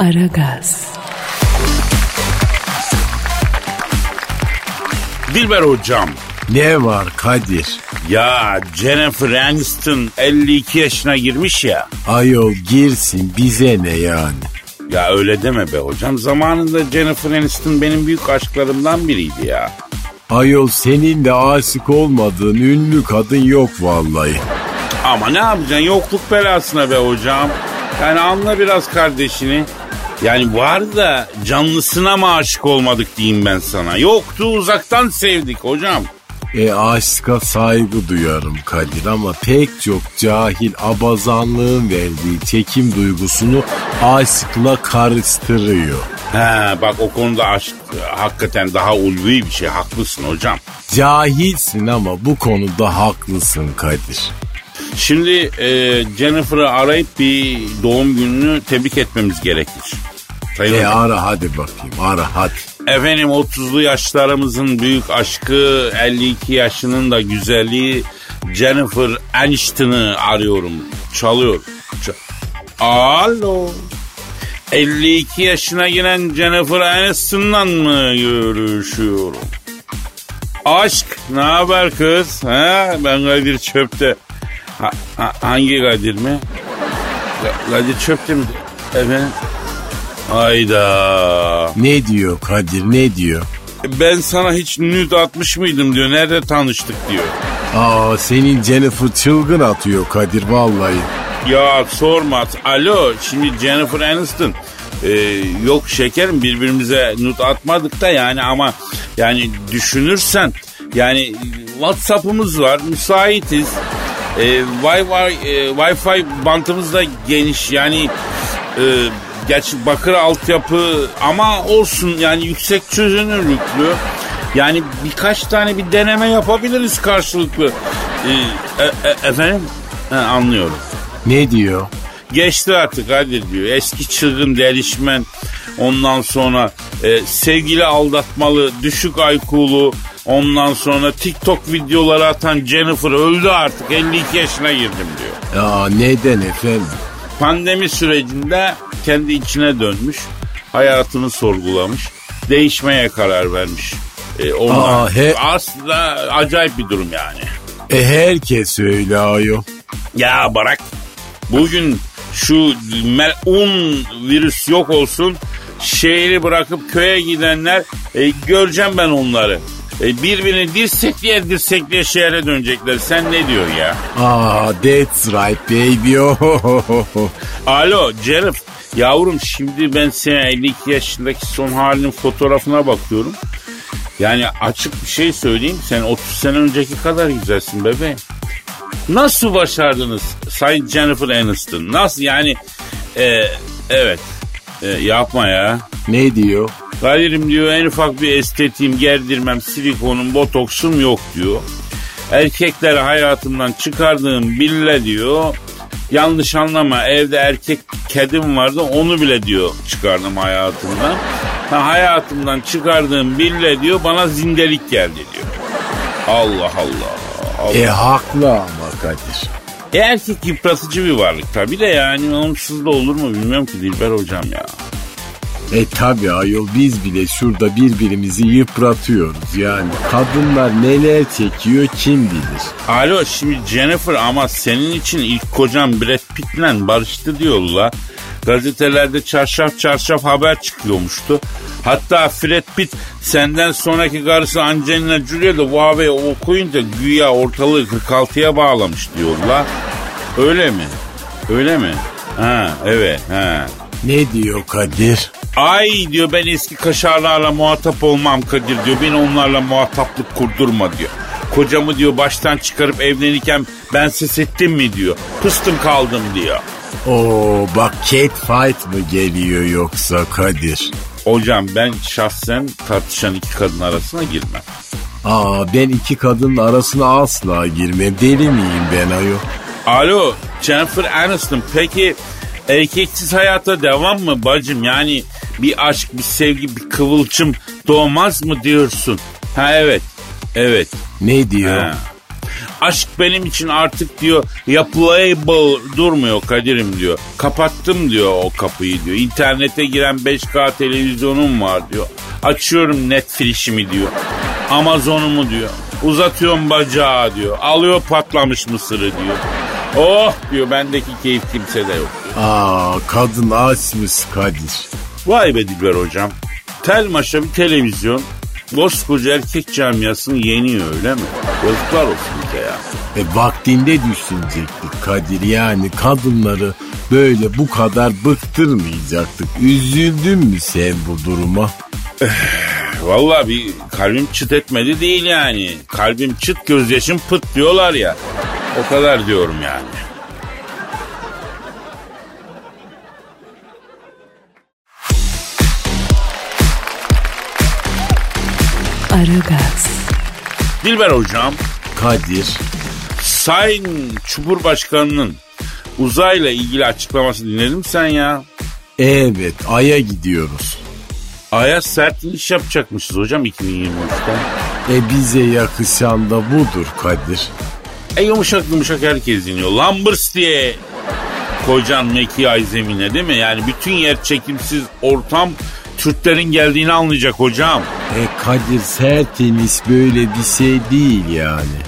Aragaz, Dilber hocam. Ne var Kadir? Ya Jennifer Aniston 52 yaşına girmiş ya. Ayol girsin bize ne yani? Ya öyle deme be hocam. Zamanında Jennifer Aniston benim büyük aşklarımdan biriydi ya. Ayol senin de aşık olmadığın ünlü kadın yok vallahi. Ama ne yapacaksın yokluk belasına be hocam. Yani anla biraz kardeşini. Yani var da canlısına mı aşık olmadık diyeyim ben sana. Yoktu uzaktan sevdik hocam. E aşka saygı duyarım Kadir ama pek çok cahil abazanlığın verdiği çekim duygusunu aşkla karıştırıyor. He bak o konuda aşk hakikaten daha ulvi bir şey. Haklısın hocam. Cahilsin ama bu konuda haklısın Kadir. Şimdi e, Jennifer'ı arayıp bir doğum gününü tebrik etmemiz gerekir. Sayın E ara hadi bakayım ara hadi. Efendim 30'lu yaşlarımızın büyük aşkı 52 yaşının da güzelliği Jennifer Aniston'ı arıyorum. Çalıyor. Ç- Alo. 52 yaşına giren Jennifer Aniston'la mı görüşüyorum? Aşk ne haber kız? Ha? Ben Kadir Çöp'te. Ha- ha- hangi Kadir mi? Ka- Kadir Çöp'te mi? Efendim? Hayda. Ne diyor Kadir ne diyor? Ben sana hiç nüt atmış mıydım diyor. Nerede tanıştık diyor. Aa senin Jennifer çılgın atıyor Kadir vallahi. Ya sorma. Alo şimdi Jennifer Aniston. Ee, yok şekerim birbirimize nut atmadık da yani ama yani düşünürsen yani Whatsapp'ımız var müsaitiz. Ee, Wi-Fi, e, Wi-Fi bantımız da geniş yani e, gerçi bakır altyapı ama olsun yani yüksek çözünürlüklü. Yani birkaç tane bir deneme yapabiliriz karşılıklı. Ee, e- e- efendim? Ha, anlıyorum. Ne diyor? Geçti artık Kadir diyor. Eski çılgın delişmen ondan sonra e, sevgili aldatmalı, düşük IQ'lu ondan sonra TikTok videoları atan Jennifer öldü artık 52 yaşına girdim diyor. Ya neden efendim? Pandemi sürecinde kendi içine dönmüş, hayatını sorgulamış, değişmeye karar vermiş. E, ondan- Aa, he- Aslında acayip bir durum yani. E herkes öyle ayol. Ya bırak. Bugün şu melun virüs yok olsun. Şehri bırakıp köye gidenler e, göreceğim ben onları. E, birbirini dirsekliye dirsekliye şehre dönecekler. Sen ne diyorsun ya? Aa that's right baby. Oh, Alo Cerif. Yavrum şimdi ben senin 52 yaşındaki son halinin fotoğrafına bakıyorum. Yani açık bir şey söyleyeyim. Sen 30 sene önceki kadar güzelsin bebeğim. Nasıl başardınız Sayın Jennifer Aniston? Nasıl yani? e, evet. E, yapma ya. ne diyor? Kadir'im diyor en ufak bir estetiğim, gerdirmem, silikonum, botoksum yok diyor. Erkekleri hayatımdan çıkardığım bille diyor. Yanlış anlama evde erkek kedim vardı onu bile diyor çıkardım hayatımdan. Ha, hayatımdan çıkardığım bille diyor bana zindelik geldi diyor. Allah Allah. Allah. E haklı ama Kadir. E, erkek yıpratıcı bir varlık tabi de yani onsuz da olur mu bilmiyorum ki Dilber hocam ya. E tabi ayol biz bile şurada birbirimizi yıpratıyoruz yani. Kadınlar neler çekiyor kim bilir. Alo şimdi Jennifer ama senin için ilk kocan Brad Pitt'le barıştı diyorlar. Gazetelerde çarşaf çarşaf haber çıkıyormuştu. Hatta Brad Pitt senden sonraki karısı Angelina Jolie de bu haberi okuyunca güya ortalığı 46'ya bağlamış diyorlar. Öyle mi? Öyle mi? Ha evet ha. Ne diyor Kadir? Ay diyor ben eski kaşarlarla muhatap olmam Kadir diyor. Beni onlarla muhataplık kurdurma diyor. Kocamı diyor baştan çıkarıp evlenirken ben ses ettim mi diyor. Pıstım kaldım diyor. Oo bak cat fight mı geliyor yoksa Kadir? Hocam ben şahsen tartışan iki kadın arasına girmem. Aa ben iki kadının arasına asla girmem. Deli miyim ben ayol? Alo Jennifer Aniston peki erkeksiz hayata devam mı bacım? Yani bir aşk, bir sevgi, bir kıvılcım doğmaz mı diyorsun? Ha evet, evet. Ne diyor? Ha. Aşk benim için artık diyor yapılayable durmuyor Kadir'im diyor. Kapattım diyor o kapıyı diyor. İnternete giren 5K televizyonum var diyor. Açıyorum Netflix'imi diyor. Amazon'umu diyor. Uzatıyorum bacağı diyor. Alıyor patlamış mısırı diyor. Oh diyor bendeki keyif kimsede yok. Aa kadın açmış Kadir. Vay be Dilber hocam. Tel maşa bir televizyon koskoca erkek camiasını yeniyor öyle mi? Yazıklar olsun bize ya. E vaktinde düşünecektik Kadir yani kadınları böyle bu kadar bıktırmayacaktık. Üzüldün mü sen bu duruma? Vallahi bir kalbim çıt etmedi değil yani. Kalbim çıt gözyaşım pıt diyorlar ya. O kadar diyorum yani. Aragaz, Dilber hocam, Kadir. Sayın Cumhurbaşkanı'nın uzayla ilgili açıklaması dinledin mi sen ya? Evet Ay'a gidiyoruz. Ay'a sert iniş yapacakmışız hocam 2023'te. E bize yakışan da budur Kadir. E yumuşak yumuşak herkes iniyor. Lambırs diye kocan meki ay zemine değil mi? Yani bütün yer çekimsiz ortam Türklerin geldiğini anlayacak hocam. E Kadir serteniz böyle bir şey değil yani.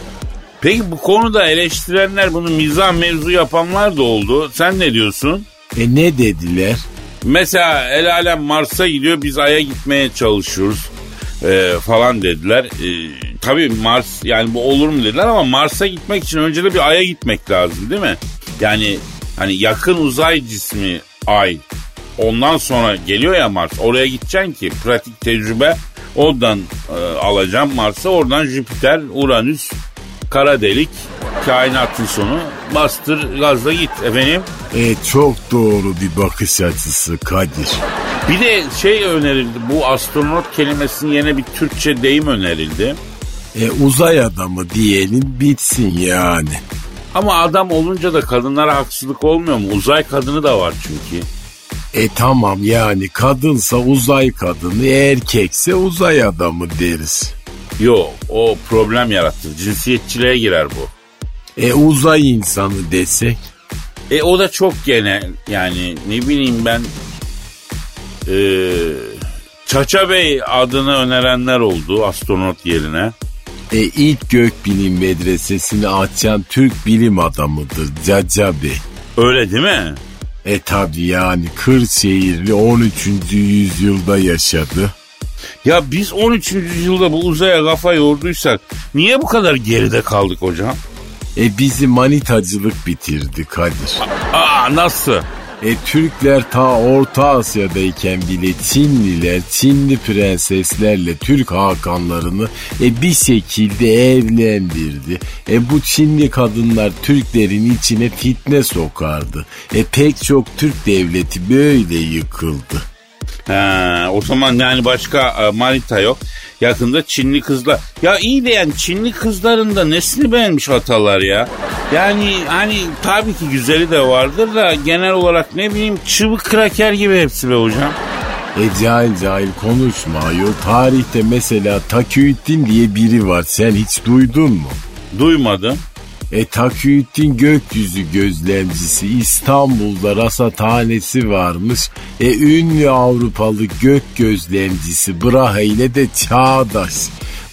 Peki bu konuda eleştirenler bunu mizah mevzu yapanlar da oldu. Sen ne diyorsun? E ne dediler? Mesela el alem Mars'a gidiyor biz Ay'a gitmeye çalışıyoruz e, falan dediler. E, tabii Mars yani bu olur mu dediler ama Mars'a gitmek için önce de bir Ay'a gitmek lazım değil mi? Yani hani yakın uzay cismi Ay ondan sonra geliyor ya Mars oraya gideceksin ki pratik tecrübe oradan e, alacağım Mars'a oradan Jüpiter, Uranüs, kara delik kainatın sonu bastır gazla git efendim. E çok doğru bir bakış açısı Kadir. Bir de şey önerildi bu astronot kelimesinin yerine bir Türkçe deyim önerildi. E uzay adamı diyelim bitsin yani. Ama adam olunca da kadınlara haksızlık olmuyor mu? Uzay kadını da var çünkü. E tamam yani kadınsa uzay kadını erkekse uzay adamı deriz. Yok o problem yarattı. Cinsiyetçiliğe girer bu. E uzay insanı desek? E o da çok genel yani ne bileyim ben e, Çaça Bey adını önerenler oldu astronot yerine. E ilk gökbilim medresesini açan Türk bilim adamıdır Caca Bey. Öyle değil mi? E tabi yani Kırşehirli 13. yüzyılda yaşadı. Ya biz 13. yüzyılda bu uzaya kafa yorduysak niye bu kadar geride kaldık hocam? E bizi manitacılık bitirdi Kadir. Aa nasıl? E Türkler ta Orta Asya'dayken bile Çinliler, Çinli prenseslerle Türk hakanlarını e bir şekilde evlendirdi. E bu Çinli kadınlar Türklerin içine fitne sokardı. E pek çok Türk devleti böyle yıkıldı. Ha, o zaman yani başka e, manita yok. Yakında Çinli kızlar. Ya iyi de yani Çinli kızların da nesini beğenmiş atalar ya. Yani hani tabii ki güzeli de vardır da genel olarak ne bileyim çıvık kraker gibi hepsi be hocam. E cahil cahil konuşma ayol. Tarihte mesela Takiyüddin diye biri var. Sen hiç duydun mu? Duymadım. E Takiyüddin gökyüzü gözlemcisi İstanbul'da rasathanesi varmış. E ünlü Avrupalı gök gözlemcisi Brahe ile de çağdaş.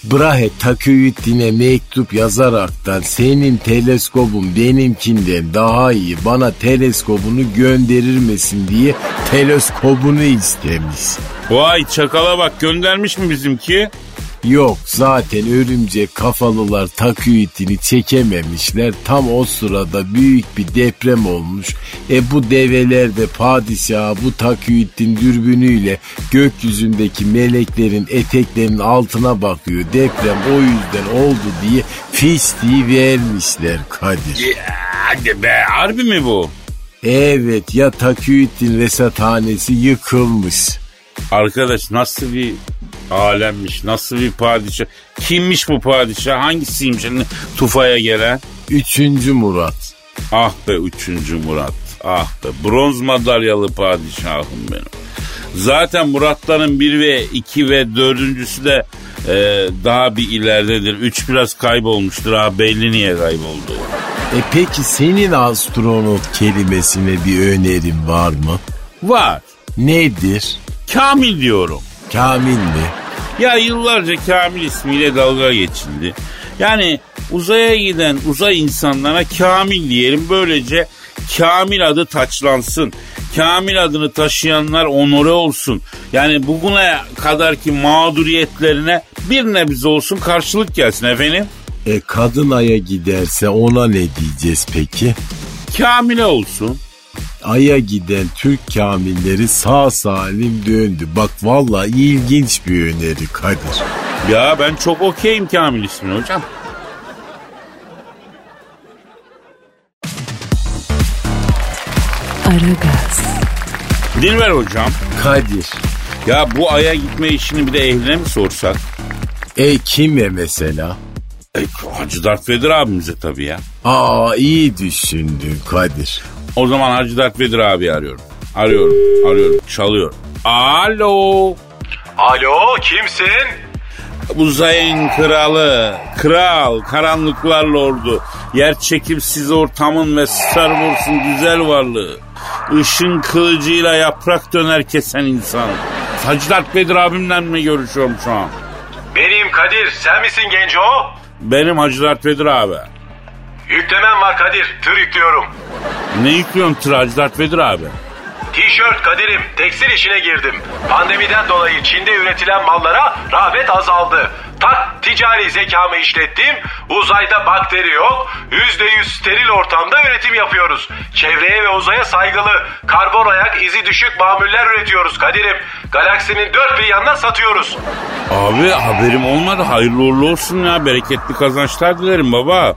Brahe Takiyüddin'e mektup yazaraktan senin teleskobun benimkinden daha iyi bana teleskobunu gönderir misin diye teleskobunu istemiş. Vay çakala bak göndermiş mi bizimki? Yok zaten örümcek kafalılar Taküit'ini çekememişler. Tam o sırada büyük bir deprem olmuş. E bu develer de padişaha bu Taküit'in dürbünüyle gökyüzündeki meleklerin eteklerinin altına bakıyor. Deprem o yüzden oldu diye fistiği vermişler Kadir. Hadi be harbi mi bu? Evet ya Taküit'in resathanesi yıkılmış. Arkadaş nasıl bir alemmiş nasıl bir padişah. Kimmiş bu padişah hangisiymiş şimdi tufaya gelen? Üçüncü Murat. Ah be üçüncü Murat. Ah be bronz madalyalı padişahım benim. Zaten Muratların bir ve iki ve dördüncüsü de e, daha bir ileridedir. Üç biraz kaybolmuştur ha belli niye kayboldu. E peki senin astronot kelimesine bir önerin var mı? Var. Nedir? Kamil diyorum. Kamil mi? Ya yıllarca Kamil ismiyle dalga geçildi. Yani uzaya giden uzay insanlara Kamil diyelim. Böylece Kamil adı taçlansın. Kamil adını taşıyanlar onore olsun. Yani bugüne kadarki mağduriyetlerine bir nebze olsun karşılık gelsin efendim. E kadın aya giderse ona ne diyeceğiz peki? Kamile olsun. Aya giden Türk kamilleri sağ salim döndü. Bak valla ilginç bir öneri Kadir. Ya ben çok okeyim Kamil ismini hocam. Aragaz, Dilber hocam. Kadir. Ya bu aya gitme işini bir de ehline mi sorsak? E kime mesela? E, Hacı Dert Vedir abimize tabii ya. Aa iyi düşündün Kadir. O zaman Hacı Dert Vedir abi arıyorum. Arıyorum, arıyorum, çalıyor. Alo. Alo kimsin? Uzayın kralı, kral, karanlıklar lordu, yer çekimsiz ortamın ve Star Wars'un güzel varlığı, ışın kılıcıyla yaprak döner kesen insan. Hacı Dert Vedir abimle mi görüşüyorum şu an? Benim Kadir sen misin Genco? Benim Hacı Dert Vedir abi. Yüklemem var Kadir tır yüklüyorum. Ne yüklüyorsun tır Hacı Dert Vedir abi? Tişört Kadir'im tekstil işine girdim. Pandemiden dolayı Çin'de üretilen mallara rağbet azaldı. Tak ticari zekamı işlettim. Uzayda bakteri yok. %100 steril ortamda üretim yapıyoruz. Çevreye ve uzaya saygılı, karbon ayak izi düşük mamuller üretiyoruz Kadir'im. Galaksinin dört bir yanına satıyoruz. Abi haberim olmadı. Hayırlı uğurlu olsun ya. Bereketli kazançlar dilerim baba.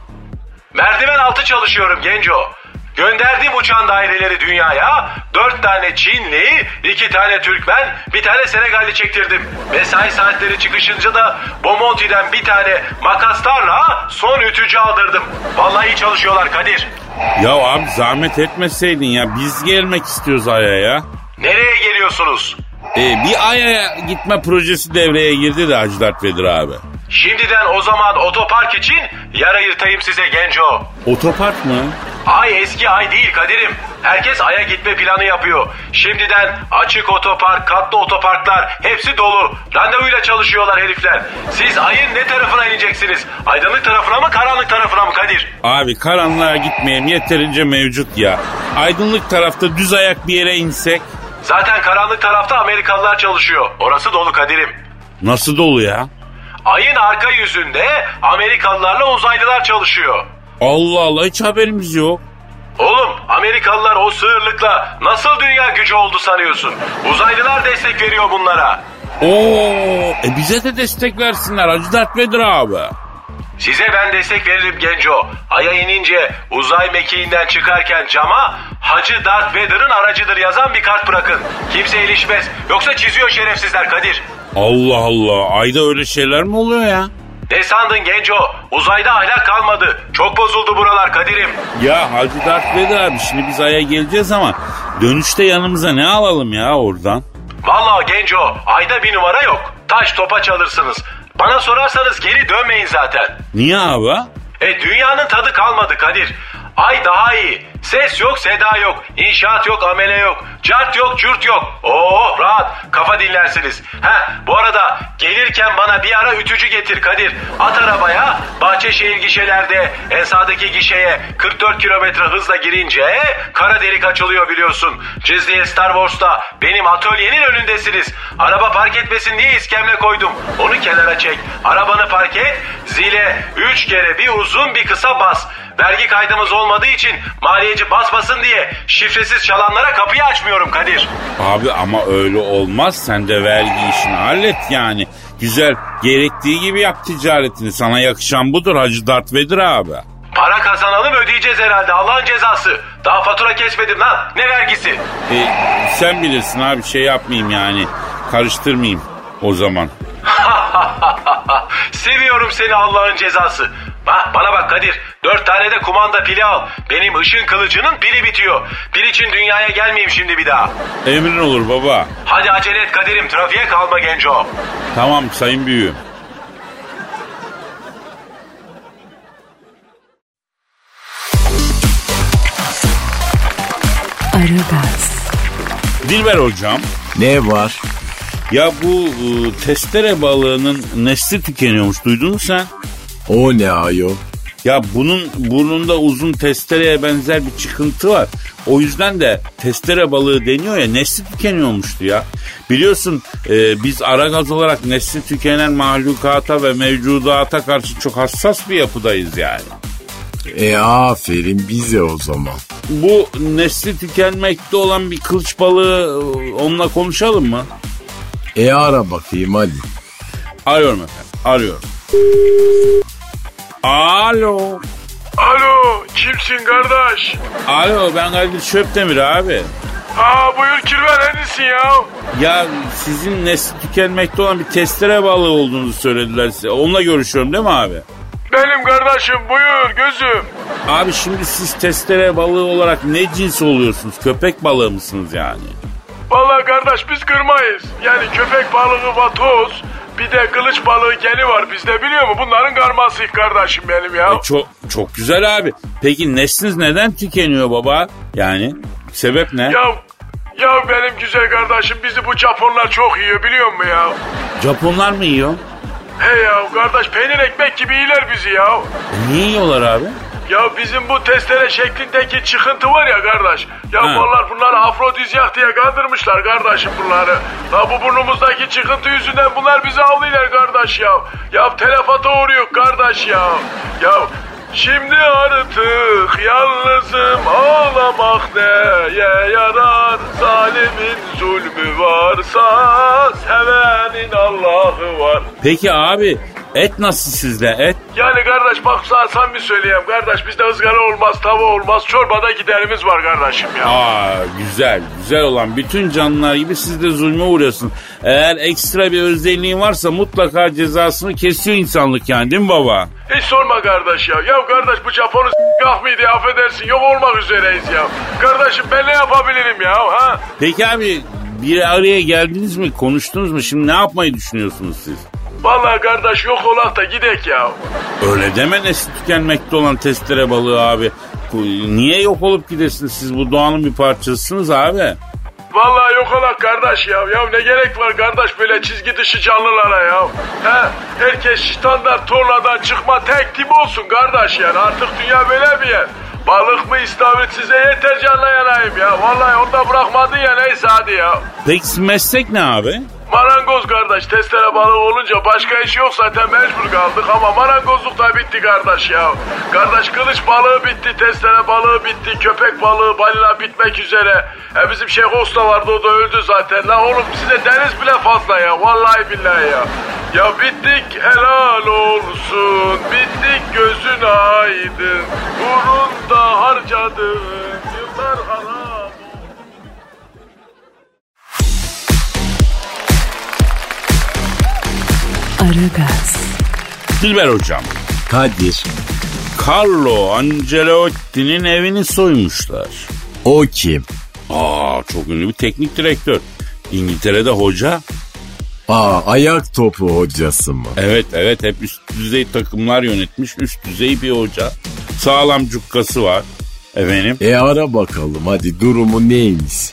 Merdiven altı çalışıyorum Genco. Gönderdiğim uçan daireleri dünyaya dört tane Çinli, iki tane Türkmen, bir tane Senegalli çektirdim. Mesai saatleri çıkışınca da Bomonti'den bir tane makaslarla son ütücü aldırdım. Vallahi iyi çalışıyorlar Kadir. Ya abi zahmet etmeseydin ya. Biz gelmek istiyoruz Ay'a ya. Nereye geliyorsunuz? Ee, bir Ay'a gitme projesi devreye girdi de Hacı Dert Vedir abi. Şimdiden o zaman otopark için yer ayırtayım size Genco. Otopark mı? Ay eski ay değil Kadir'im. Herkes aya gitme planı yapıyor. Şimdiden açık otopark, katlı otoparklar hepsi dolu. Randevuyla çalışıyorlar herifler. Siz ayın ne tarafına ineceksiniz? Aydınlık tarafına mı karanlık tarafına mı Kadir? Abi karanlığa gitmeyeyim yeterince mevcut ya. Aydınlık tarafta düz ayak bir yere insek. Zaten karanlık tarafta Amerikalılar çalışıyor. Orası dolu Kadir'im. Nasıl dolu ya? Ayın arka yüzünde Amerikalılarla uzaylılar çalışıyor. Allah Allah hiç haberimiz yok. Oğlum Amerikalılar o sığırlıkla nasıl dünya gücü oldu sanıyorsun? Uzaylılar destek veriyor bunlara. Oo, e bize de destek versinler Hacı Dert Vedir abi. Size ben destek veririm Genco. Ay'a inince uzay mekiğinden çıkarken cama Hacı Darth Vader'ın aracıdır yazan bir kart bırakın. Kimse ilişmez. Yoksa çiziyor şerefsizler Kadir. Allah Allah ayda öyle şeyler mi oluyor ya? Ne sandın Genco? Uzayda ahlak kalmadı. Çok bozuldu buralar Kadir'im. Ya Hacı Dert Vedir abi şimdi biz Ay'a geleceğiz ama dönüşte yanımıza ne alalım ya oradan? Vallahi Genco ayda bir numara yok. Taş topa çalırsınız. Bana sorarsanız geri dönmeyin zaten. Niye abi? E dünyanın tadı kalmadı Kadir. Ay daha iyi. Ses yok, seda yok. İnşaat yok, amele yok. Cart yok, cürt yok. Oo rahat. Kafa dinlersiniz. Ha bu arada gelirken bana bir ara ütücü getir Kadir. At arabaya. Bahçeşehir gişelerde en sağdaki gişeye 44 kilometre hızla girince kara delik açılıyor biliyorsun. Cizliye Star Wars'ta benim atölyenin önündesiniz. Araba park etmesin diye iskemle koydum. Onu kenara çek. Arabanı park et. Zile 3 kere bir uzun bir kısa bas. Vergi kaydımız olmadığı için maliyeci basmasın diye şifresiz çalanlara kapıyı açmıyorum Kadir. Abi ama öyle olmaz. Sen de vergi işini hallet yani. Güzel gerektiği gibi yap ticaretini. Sana yakışan budur Hacı Dert Vedir abi. Para kazanalım ödeyeceğiz herhalde Allah'ın cezası. Daha fatura kesmedim lan ne vergisi? E, sen bilirsin abi şey yapmayayım yani. Karıştırmayayım o zaman. Seviyorum seni Allah'ın cezası. Ha, bana bak Kadir. Dört tane de kumanda pili al. Benim ışın kılıcının pili bitiyor. Pil için dünyaya gelmeyeyim şimdi bir daha. Emrin olur baba. Hadi acele et kaderim trafiğe kalma genco. Tamam sayın büyüğüm. Aragaz. Dilber hocam. Ne var? Ya bu e, testere balığının nesli tükeniyormuş duydun mu sen? O ne ayol? Ya bunun burnunda uzun testereye benzer bir çıkıntı var. O yüzden de testere balığı deniyor ya nesli tükeniyormuştu ya. Biliyorsun e, biz aragaz olarak nesli tükenen mahlukata ve mevcudata karşı çok hassas bir yapıdayız yani. E aferin bize o zaman. Bu nesli tükenmekte olan bir kılıç balığı e, onunla konuşalım mı? E ara bakayım hadi. Arıyorum efendim arıyorum. Alo. Alo kimsin kardeş? Alo ben Kadir Çöptemir abi. Aa buyur kirven neredesin ya? Ya sizin nesli tükenmekte olan bir testere balığı olduğunuzu söylediler size. Onunla görüşüyorum değil mi abi? Benim kardeşim buyur gözüm. Abi şimdi siz testere balığı olarak ne cins oluyorsunuz? Köpek balığı mısınız yani? Vallahi kardeş biz kırmayız. Yani köpek balığı vatoz bir de kılıç balığı geni var bizde biliyor musun? Bunların karması kardeşim benim ya. E, çok çok güzel abi. Peki nesliniz neden tükeniyor baba? Yani sebep ne? Ya ya benim güzel kardeşim bizi bu Japonlar çok yiyor biliyor musun ya? Japonlar mı yiyor? He ya kardeş peynir ekmek gibi iyiler bizi ya. E, niye yiyorlar abi? Ya bizim bu testere şeklindeki çıkıntı var ya kardeş. Ya Ha. vallahi bunları afrodizyak diye kandırmışlar kardeşim bunları. Ya bu burnumuzdaki çıkıntı yüzünden bunlar bizi avlıyorlar kardeş ya. Ya telefata uğruyor kardeş ya. Ya şimdi artık yalnızım ağlamak neye yarar? Zalimin zulmü varsa sevenin Allah'ı var. Peki abi et nasıl sizde et? Yani kardeş bak sana samimi söyleyeyim kardeş bizde ızgara olmaz tava olmaz çorbada giderimiz var kardeşim ya. Aa güzel güzel olan bütün canlılar gibi siz de zulme uğruyorsun. Eğer ekstra bir özelliğin varsa mutlaka cezasını kesiyor insanlık yani değil mi baba? Hiç sorma kardeş ya. Ya kardeş bu Japon'u s**kah mıydı affedersin yok olmak üzereyiz ya. Kardeşim ben ne yapabilirim ya ha? Peki abi bir araya geldiniz mi konuştunuz mu şimdi ne yapmayı düşünüyorsunuz siz? Vallahi kardeş yok olak da gidek ya. Öyle deme nesli tükenmekte olan testere balığı abi. Niye yok olup gidesiniz siz bu doğanın bir parçasısınız abi. Vallahi yok olak kardeş ya. Ya ne gerek var kardeş böyle çizgi dışı canlılara ya. He, herkes standart tornadan çıkma tek tip olsun kardeş yani. Artık dünya böyle bir yer. Balık mı istavrit size yeter canla yanayım ya. Vallahi onu da bırakmadın ya neyse hadi ya. Peki meslek ne abi? Marangoz kardeş testere balığı olunca başka iş yok zaten mecbur kaldık ama marangozluk da bitti kardeş ya. Kardeş kılıç balığı bitti, testere balığı bitti, köpek balığı, balina bitmek üzere. E bizim Şeyh Usta vardı o da öldü zaten. La oğlum size deniz bile fazla ya vallahi billahi ya. Ya bittik helal olsun, bittik gözün aydın. Uğrunda harcadın yıllar haram. Aragaz, Dilber hocam. Kadir. Carlo Ancelotti'nin evini soymuşlar. O kim? Aa çok ünlü bir teknik direktör. İngiltere'de hoca. Aa ayak topu hocası mı? Evet evet hep üst düzey takımlar yönetmiş. Üst düzey bir hoca. Sağlam cukkası var. Efendim. E ara bakalım hadi durumu neymiş?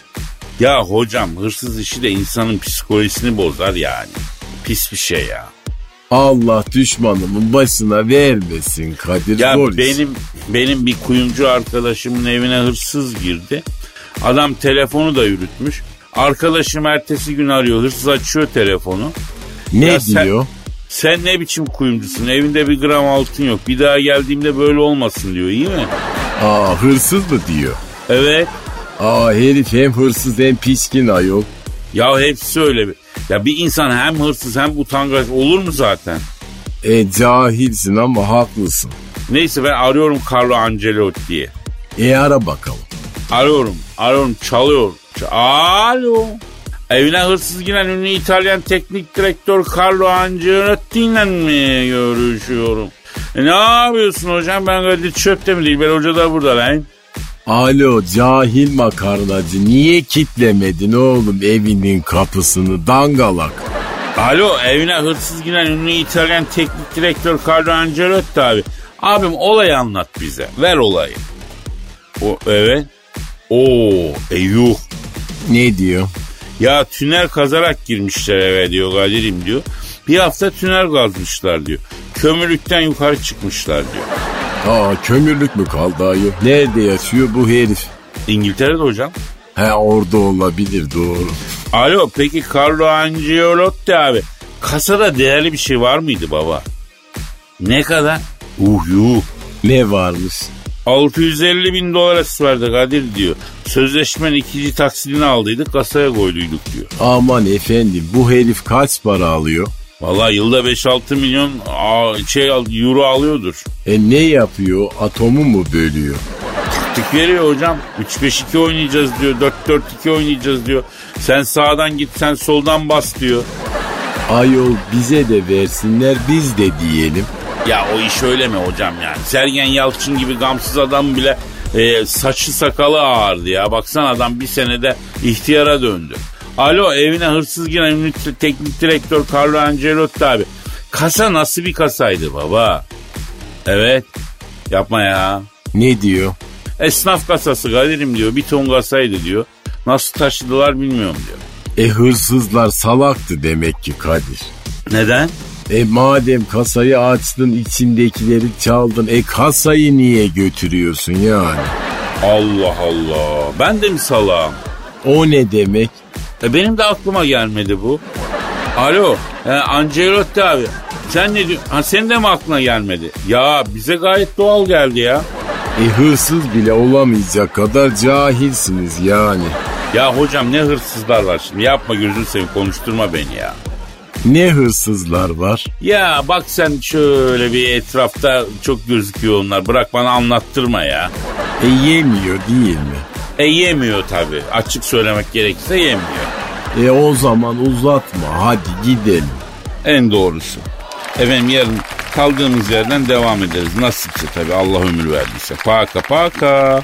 Ya hocam hırsız işi de insanın psikolojisini bozar yani. Pis bir şey ya. Allah düşmanımın başına vermesin Kadir Ya Boris. benim benim bir kuyumcu arkadaşımın evine hırsız girdi. Adam telefonu da yürütmüş. Arkadaşım ertesi gün arıyor. Hırsız açıyor telefonu. Ne Ya sen- diyor? Sen ne biçim kuyumcusun? Evinde bir gram altın yok. Bir daha geldiğimde böyle olmasın diyor. İyi mi? Aa hırsız mı diyor? Evet. Aa herif hem hırsız hem pişkin ayol. Ya hepsi öyle. Ya bir insan hem hırsız hem utangaç olur mu zaten? E cahilsin ama haklısın. Neyse ben arıyorum Carlo Ancelotti'yi. E ara bakalım. Arıyorum, arıyorum, çalıyor. Alo. Evine hırsız giren ünlü İtalyan teknik direktör Carlo Ancelotti ile mi görüşüyorum? E, ne yapıyorsun hocam? Ben Kadir Çöptemir değil. Ben hoca da burada lan. Alo cahil makarnacı niye kitlemedin oğlum evinin kapısını dangalak? Alo evine hırsız giren ünlü İtalyan teknik direktör Carlo Ancelotti abi. Abim olayı anlat bize. Ver olayı. O, evet. Oo eyuh. Ne diyor? Ya tünel kazarak girmişler eve diyor Kadir'im diyor. Bir hafta tünel kazmışlar diyor. Kömürlükten yukarı çıkmışlar diyor. Aa kömürlük mü kaldı ayol? Nerede yaşıyor bu herif? İngiltere'de hocam. He orada olabilir doğru. Alo peki Carlo Ancelotti abi kasada değerli bir şey var mıydı baba? Ne kadar? Uh yuh. Ne varmış? 650 bin dolar verdi Kadir diyor. Sözleşmenin ikinci taksidini aldıydık kasaya koyduyduk diyor. Aman efendim bu herif kaç para alıyor? Valla yılda 5-6 milyon şey euro alıyordur. E ne yapıyor? Atomu mu bölüyor? Taktik veriyor hocam. 3-5-2 oynayacağız diyor. 4-4-2 oynayacağız diyor. Sen sağdan git sen soldan bas diyor. Ayol bize de versinler biz de diyelim. Ya o iş öyle mi hocam yani? Sergen Yalçın gibi gamsız adam bile e, saçı sakalı ağardı ya. Baksana adam bir senede ihtiyara döndü. Alo evine hırsız giren ünlü te- teknik direktör Carlo Ancelotti abi. Kasa nasıl bir kasaydı baba? Evet. Yapma ya. Ne diyor? Esnaf kasası Kadir'im diyor. Bir ton kasaydı diyor. Nasıl taşıdılar bilmiyorum diyor. E hırsızlar salaktı demek ki Kadir. Neden? E madem kasayı açtın içindekileri çaldın e kasayı niye götürüyorsun yani? Allah Allah. Ben de mi salağım? O ne demek? E benim de aklıma gelmedi bu. Alo, e, Ancelotti abi. Sen ne diyorsun? Ha senin de mi aklına gelmedi? Ya bize gayet doğal geldi ya. E hırsız bile olamayacak kadar cahilsiniz yani. Ya hocam ne hırsızlar var şimdi. Yapma gözünü seveyim konuşturma beni ya. Ne hırsızlar var? Ya bak sen şöyle bir etrafta çok gözüküyor onlar. Bırak bana anlattırma ya. E yemiyor değil mi? E yemiyor tabii. Açık söylemek gerekirse yemiyor. E o zaman uzatma hadi gidelim. En doğrusu. Efendim yarın kaldığımız yerden devam ederiz. Nasipse tabii Allah ömür verdiyse. Paka paka.